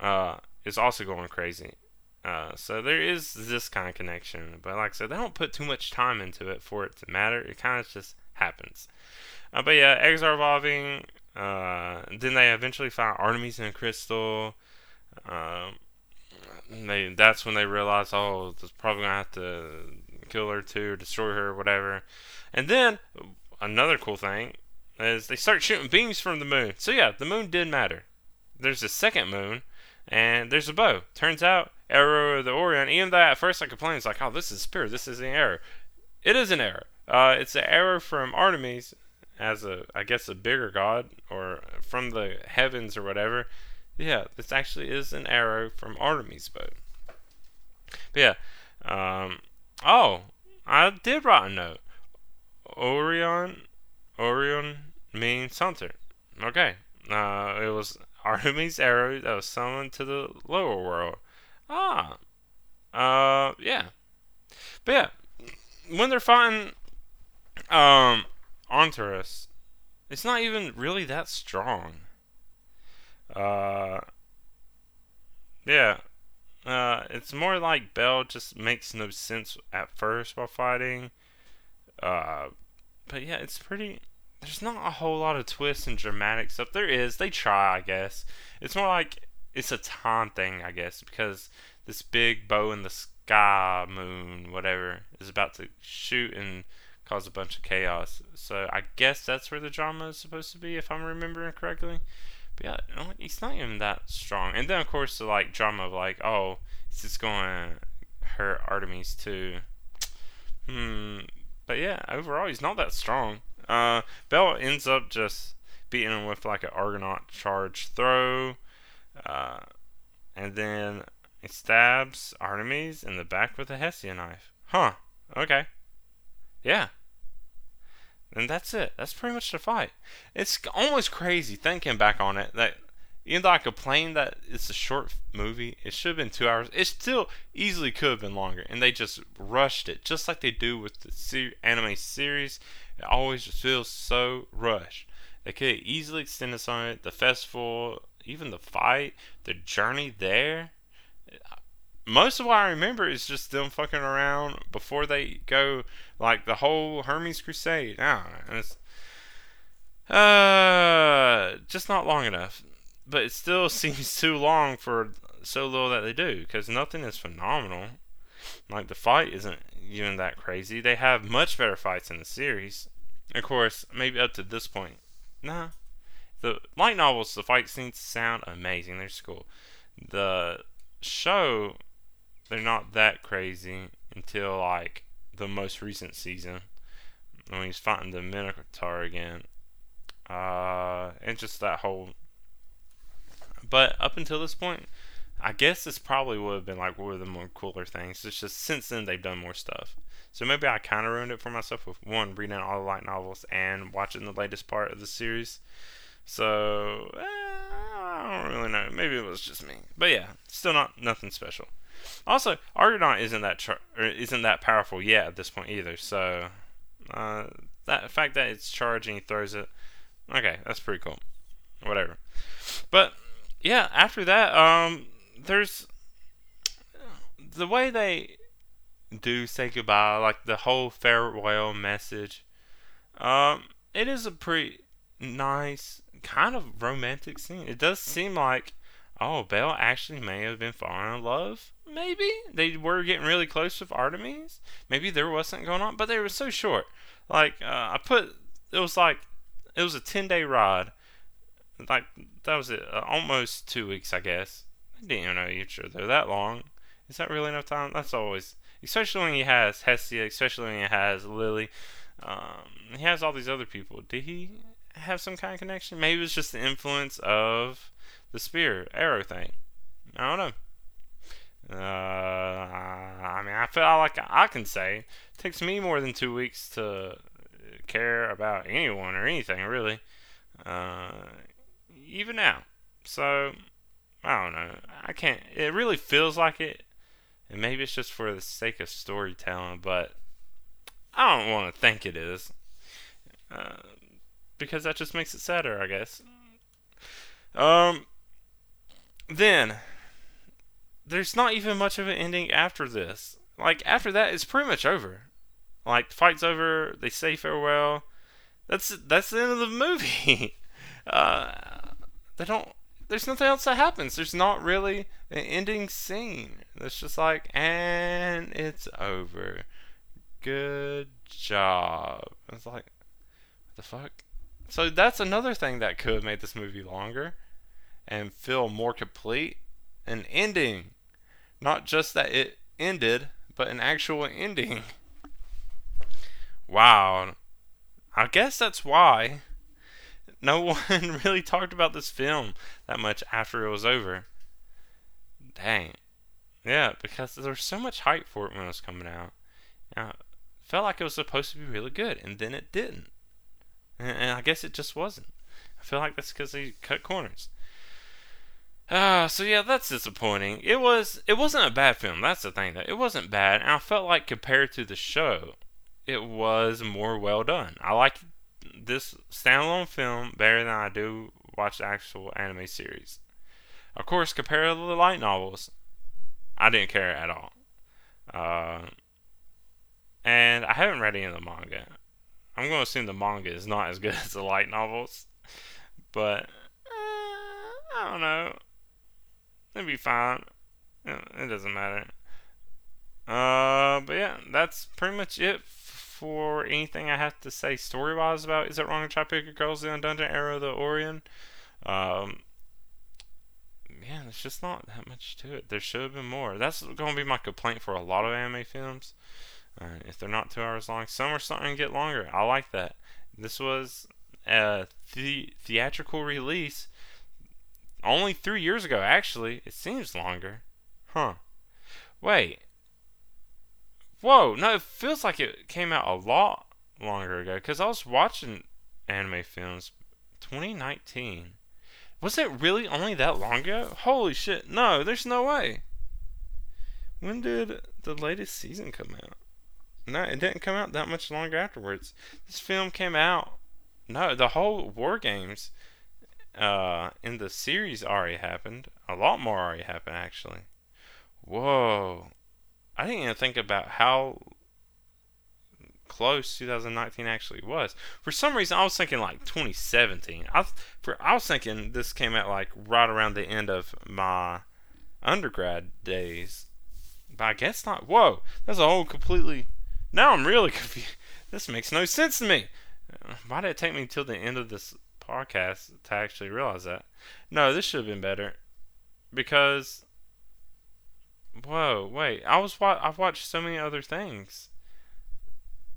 uh, is also going crazy. Uh, so there is this kind of connection, but like I said, they don't put too much time into it for it to matter. It kind of just happens. Uh, but yeah, eggs are evolving. Uh, then they eventually find Artemis in a crystal. Um, they that's when they realize, oh, it's probably gonna have to kill her too, or destroy her, or whatever. And then another cool thing is they start shooting beams from the moon. So yeah, the moon did matter. There's a second moon, and there's a bow. Turns out, arrow of the Orion. Even though at first I complained, it's like, oh, this is a spear, This is an arrow. It is an arrow. Uh, it's an arrow from Artemis as a, I guess, a bigger god or from the heavens or whatever. Yeah, this actually is an arrow from Artemis' bow. But yeah, um, oh, I did write a note. Orion, Orion means hunter. Okay, uh, it was Artemis' arrow that was summoned to the lower world. Ah, uh, yeah. But yeah, when they're fighting, um, Antares, it's not even really that strong. Uh, yeah. Uh, it's more like Bell just makes no sense at first while fighting. Uh, but yeah, it's pretty. There's not a whole lot of twists and dramatic stuff. There is. They try, I guess. It's more like it's a time thing, I guess, because this big bow in the sky, moon, whatever, is about to shoot and cause a bunch of chaos. So I guess that's where the drama is supposed to be, if I'm remembering correctly. But yeah, he's not even that strong. And then of course the like drama of like, oh, this going to hurt Artemis too? Hmm. But yeah, overall he's not that strong. Uh, Bell ends up just beating him with like an Argonaut charge throw. Uh, and then he stabs Artemis in the back with a Hestia knife. Huh. Okay. Yeah. And that's it. That's pretty much the fight. It's almost crazy thinking back on it that even though I complain that it's a short movie, it should have been two hours. It still easily could have been longer, and they just rushed it, just like they do with the ser- anime series. It always just feels so rushed. They could easily extend this on it. The festival, even the fight, the journey there most of what I remember is just them fucking around before they go like the whole Hermes Crusade. I don't know. It's, uh, just not long enough. But it still (laughs) seems too long for so little that they do because nothing is phenomenal. Like the fight isn't even that crazy. They have much better fights in the series. Of course, maybe up to this point. Nah. The light novels, the fight scenes sound amazing. They're cool. The show they're not that crazy until like the most recent season when he's fighting the Minotaur again. Uh, and just that whole. But up until this point, I guess this probably would have been like one of the more cooler things. It's just since then they've done more stuff. So maybe I kind of ruined it for myself with one reading all the light novels and watching the latest part of the series. So eh, I don't really know. Maybe it was just me. But yeah, still not nothing special. Also, Argonaut isn't that char- isn't that powerful yet at this point either. So uh, that fact that it's charging, he throws it. Okay, that's pretty cool. Whatever. But yeah, after that, um, there's the way they do say goodbye, like the whole farewell message. Um, it is a pretty nice, kind of romantic scene. It does seem like oh, Bell actually may have been falling in love. Maybe they were getting really close with Artemis. Maybe there wasn't going on, but they were so short. Like uh, I put, it was like it was a ten day ride. Like that was it, uh, almost two weeks, I guess. I didn't even know each other that long. Is that really enough time? That's always, especially when he has Hestia, especially when he has Lily. Um, he has all these other people. Did he have some kind of connection? Maybe it was just the influence of the spear arrow thing. I don't know. Uh, I mean, I feel like I can say it takes me more than two weeks to care about anyone or anything really. Uh, even now. So I don't know. I can't. It really feels like it, and maybe it's just for the sake of storytelling, but I don't want to think it is, uh, because that just makes it sadder, I guess. Um, then there's not even much of an ending after this. Like after that, it's pretty much over. Like the fight's over. They say farewell. That's that's the end of the movie. (laughs) uh, they don't. There's nothing else that happens. There's not really an ending scene. It's just like, and it's over. Good job. It's like, what the fuck? So that's another thing that could have made this movie longer and feel more complete. An ending. Not just that it ended, but an actual ending. Wow. I guess that's why no (laughs) one really talked about this film that much after it was over. Dang. Yeah, because there was so much hype for it when it was coming out. Yeah, felt like it was supposed to be really good, and then it didn't. And I guess it just wasn't. I feel like that's because they cut corners. Uh, so yeah, that's disappointing. It was it wasn't a bad film. That's the thing though. It wasn't bad, and I felt like compared to the show, it was more well done. I like this standalone film better than I do watch the actual anime series. Of course, compared to the light novels, I didn't care at all. Uh, and I haven't read any of the manga. I'm going to assume the manga is not as good (laughs) as the light novels, but uh, I don't know. It'd be fine. It doesn't matter. Uh, but yeah, that's pretty much it for anything I have to say story wise about Is It Wrong to Try Pick Your Girls in Dungeon Arrow of the Orion? Um, yeah, there's just not that much to it. There should have been more. That's going to be my complaint for a lot of anime films. Uh, if they're not two hours long, some are starting to get longer. I like that. This was a the- theatrical release only three years ago, actually. It seems longer. Huh. Wait. Whoa, no, it feels like it came out a lot longer ago because I was watching anime films 2019. Was it really only that long ago? Holy shit, no, there's no way. When did the latest season come out? No, it didn't come out that much longer afterwards. This film came out. No, the whole War Games uh, in the series already happened. A lot more already happened, actually. Whoa. I didn't even think about how close 2019 actually was. For some reason, I was thinking like 2017. I, for, I was thinking this came out like right around the end of my undergrad days. But I guess not. Whoa. That's a whole completely. Now I'm really (laughs) confused. This makes no sense to me. Why did it take me till the end of this podcast to actually realize that. No, this should have been better because. Whoa, wait! I was wa- I've watched so many other things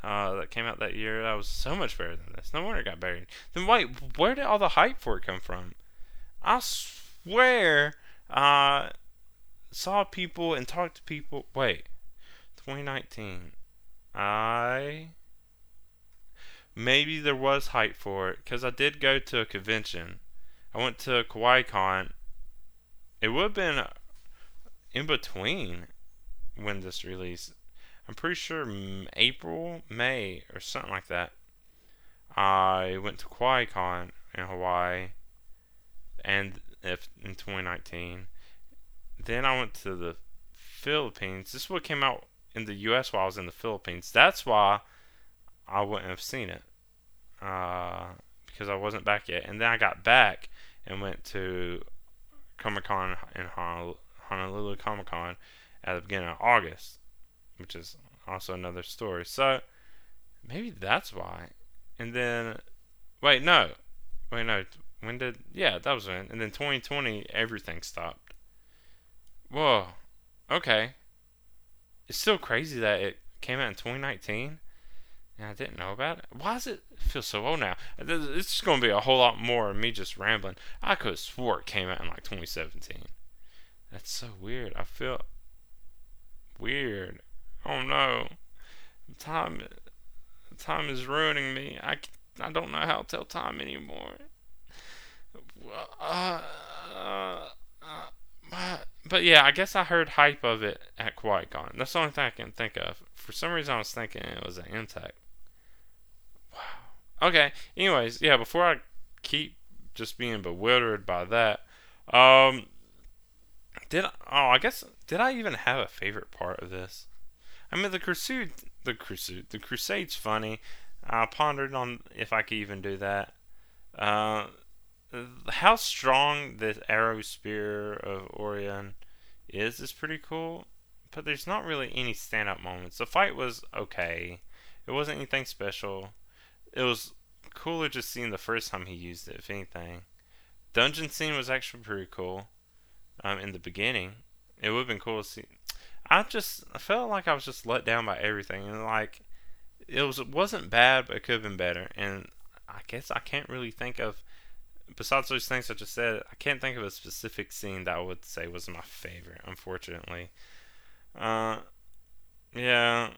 uh, that came out that year that was so much better than this. No wonder it got buried. Then wait, where did all the hype for it come from? I swear, uh, saw people and talked to people. Wait, 2019. I maybe there was hype for it because I did go to a convention. I went to Kawaii Kon. It would have been in between when this released. I'm pretty sure April, May, or something like that. I went to Kawaii Kon in Hawaii, and if in 2019. Then I went to the Philippines. This is what came out in the U.S. while I was in the Philippines. That's why I wouldn't have seen it uh, because I wasn't back yet. And then I got back and went to Comic Con in Honolulu, Honolulu Comic Con at the beginning of August, which is also another story. So maybe that's why. And then, wait, no, wait, no. When did? Yeah, that was when. And then 2020, everything stopped. Whoa. Okay. It's still crazy that it came out in 2019 I didn't know about it. Why does it feel so old now? It's just going to be a whole lot more of me just rambling. I could have swore it came out in like 2017. That's so weird. I feel weird. Oh no. Time time is ruining me. I, I don't know how to tell time anymore. Uh, uh, uh, but yeah, I guess I heard hype of it at Kawaii Kon. That's the only thing I can think of. For some reason, I was thinking it was an Intact. Okay. Anyways, yeah. Before I keep just being bewildered by that, um, did oh I guess did I even have a favorite part of this? I mean, the crusade, the crusade, the crusade's funny. I pondered on if I could even do that. Uh, how strong the arrow spear of Orion is is pretty cool, but there's not really any stand-up moments. The fight was okay. It wasn't anything special. It was cooler just seeing the first time he used it, if anything. Dungeon scene was actually pretty cool. Um, in the beginning, it would have been cool to see. I just I felt like I was just let down by everything, and like it was it wasn't bad, but it could have been better. And I guess I can't really think of besides those things I just said. I can't think of a specific scene that I would say was my favorite. Unfortunately, uh, yeah,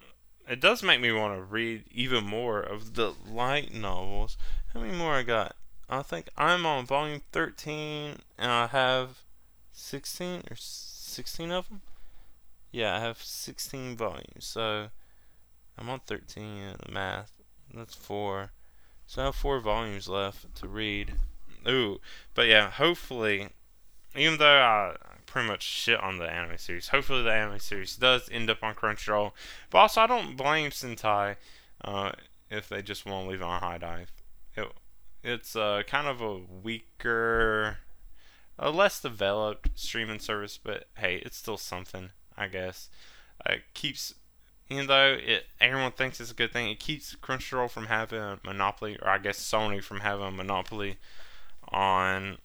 it does make me want to read even more of the light novels. How many more I got? I think I'm on volume 13 and I have 16 or 16 of them. Yeah, I have 16 volumes. So I'm on 13 in the math. That's four. So I have four volumes left to read. Ooh, but yeah, hopefully, even though I pretty much shit on the anime series, hopefully the anime series does end up on Crunchyroll. But also, I don't blame Sentai uh, if they just want to leave it on HIDIVE. It, it's uh, kind of a weaker, a less developed streaming service, but hey, it's still something, I guess. Uh, it keeps even though it everyone thinks it's a good thing, it keeps Crunchyroll from having a monopoly, or I guess Sony from having a monopoly on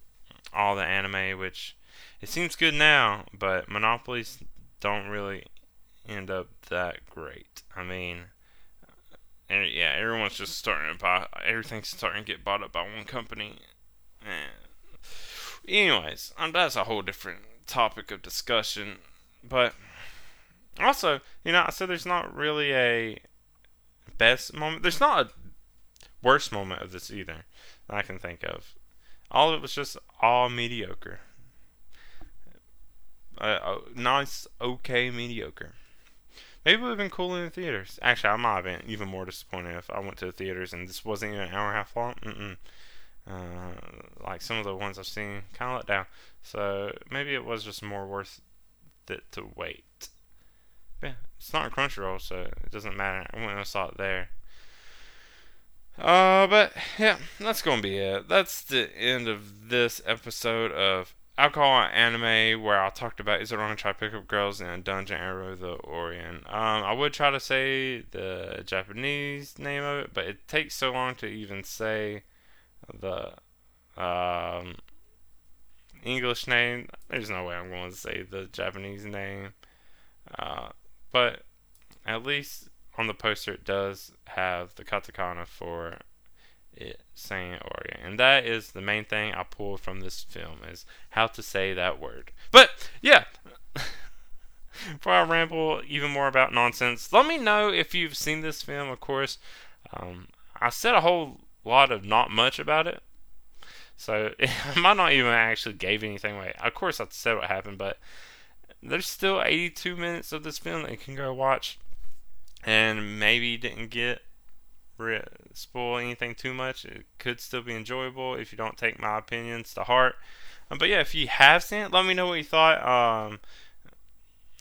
all the anime, which it seems good now, but monopolies don't really end up that great. I mean, and yeah, everyone's just starting to buy everything's starting to get bought up by one company. And anyways, um, that's a whole different topic of discussion. But also, you know, I said there's not really a best moment. There's not a worst moment of this either that I can think of. All of it was just all mediocre. Uh, nice, okay, mediocre. Maybe it would have been cool in the theaters. Actually, I might have been even more disappointed if I went to the theaters and this wasn't even an hour and a half long. Mm-mm. Uh, like some of the ones I've seen, kind of let down. So maybe it was just more worth it to wait. Yeah, it's not a Crunchyroll, so it doesn't matter. I went and saw it there. Uh, but yeah, that's gonna be it. That's the end of this episode of Alcohol Anime, where I talked about Is It Wrong to Try pick up Girls in a Dungeon Arrow the Orion. Um, I would try to say the Japanese name of it, but it takes so long to even say the um, English name. There's no way I'm going to say the Japanese name. Uh, but at least on the poster it does have the katakana for it saying Orion. And that is the main thing I pulled from this film is how to say that word. But yeah. (laughs) Before I ramble even more about nonsense, let me know if you've seen this film, of course. Um, I said a whole lot of not much about it. So (laughs) I might not even actually gave anything away. Of course I said what happened, but there's still 82 minutes of this film that you can go watch, and maybe didn't get spoil anything too much. It could still be enjoyable if you don't take my opinions to heart. Um, but yeah, if you have seen it, let me know what you thought. Um,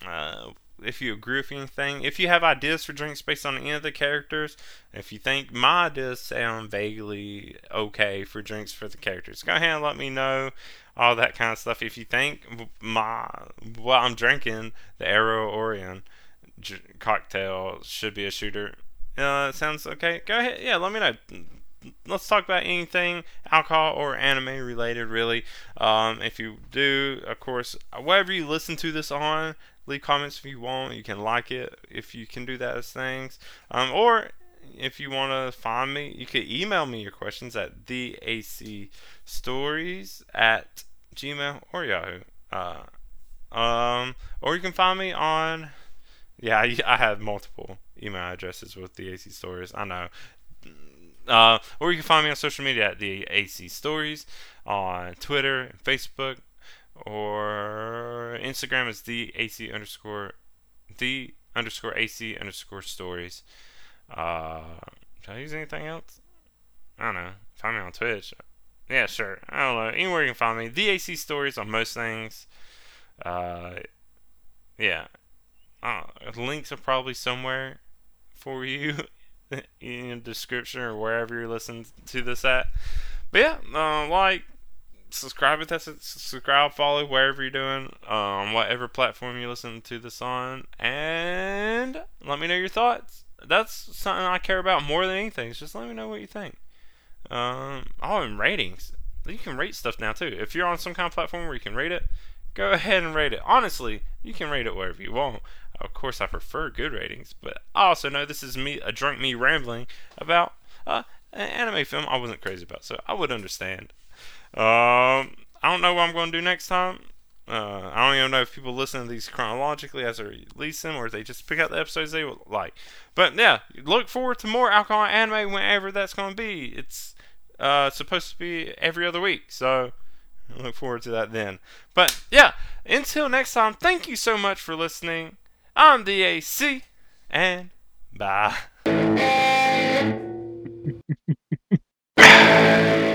uh, if you agree with anything, if you have ideas for drinks based on any of the characters, if you think my ideas sound vaguely okay for drinks for the characters, go ahead and let me know all that kind of stuff. If you think my what I'm drinking, the Arrow Orion cocktail should be a shooter, uh, sounds okay. Go ahead, yeah, let me know. Let's talk about anything alcohol or anime related, really. Um, if you do, of course, whatever you listen to this on, leave comments if you want. You can like it if you can do that as things. Um, or if you want to find me, you can email me your questions at theacstories at gmail or Yahoo. Uh, um, or you can find me on. Yeah, I, I have multiple email addresses with the AC Stories. I know. Uh, or you can find me on social media at the AC Stories on Twitter, and Facebook, or Instagram is the AC underscore the underscore AC underscore stories. Uh, should I use anything else? I don't know. Find me on Twitch. Yeah, sure. I don't know. Anywhere you can find me. The AC stories on most things. Uh, yeah, uh, links are probably somewhere for you (laughs) in the description or wherever you're listening to this at. But yeah, uh, like, subscribe if that's a subscribe, follow wherever you're doing, um, whatever platform you listen to this on, and let me know your thoughts. That's something I care about more than anything. just let me know what you think. Um, oh, and ratings. You can rate stuff now too. If you're on some kind of platform where you can rate it, go ahead and rate it. Honestly, you can rate it wherever you want. Of course, I prefer good ratings, but I also know this is me, a drunk me rambling about uh, an anime film I wasn't crazy about, so I would understand. Um, I don't know what I'm going to do next time. Uh, I don't even know if people listen to these chronologically as they release them or if they just pick out the episodes they like. But yeah, look forward to more Alcohol Anime whenever that's going to be. It's uh, supposed to be every other week, so look forward to that then. But yeah, until next time, thank you so much for listening. I'm DAC, and bye. (laughs)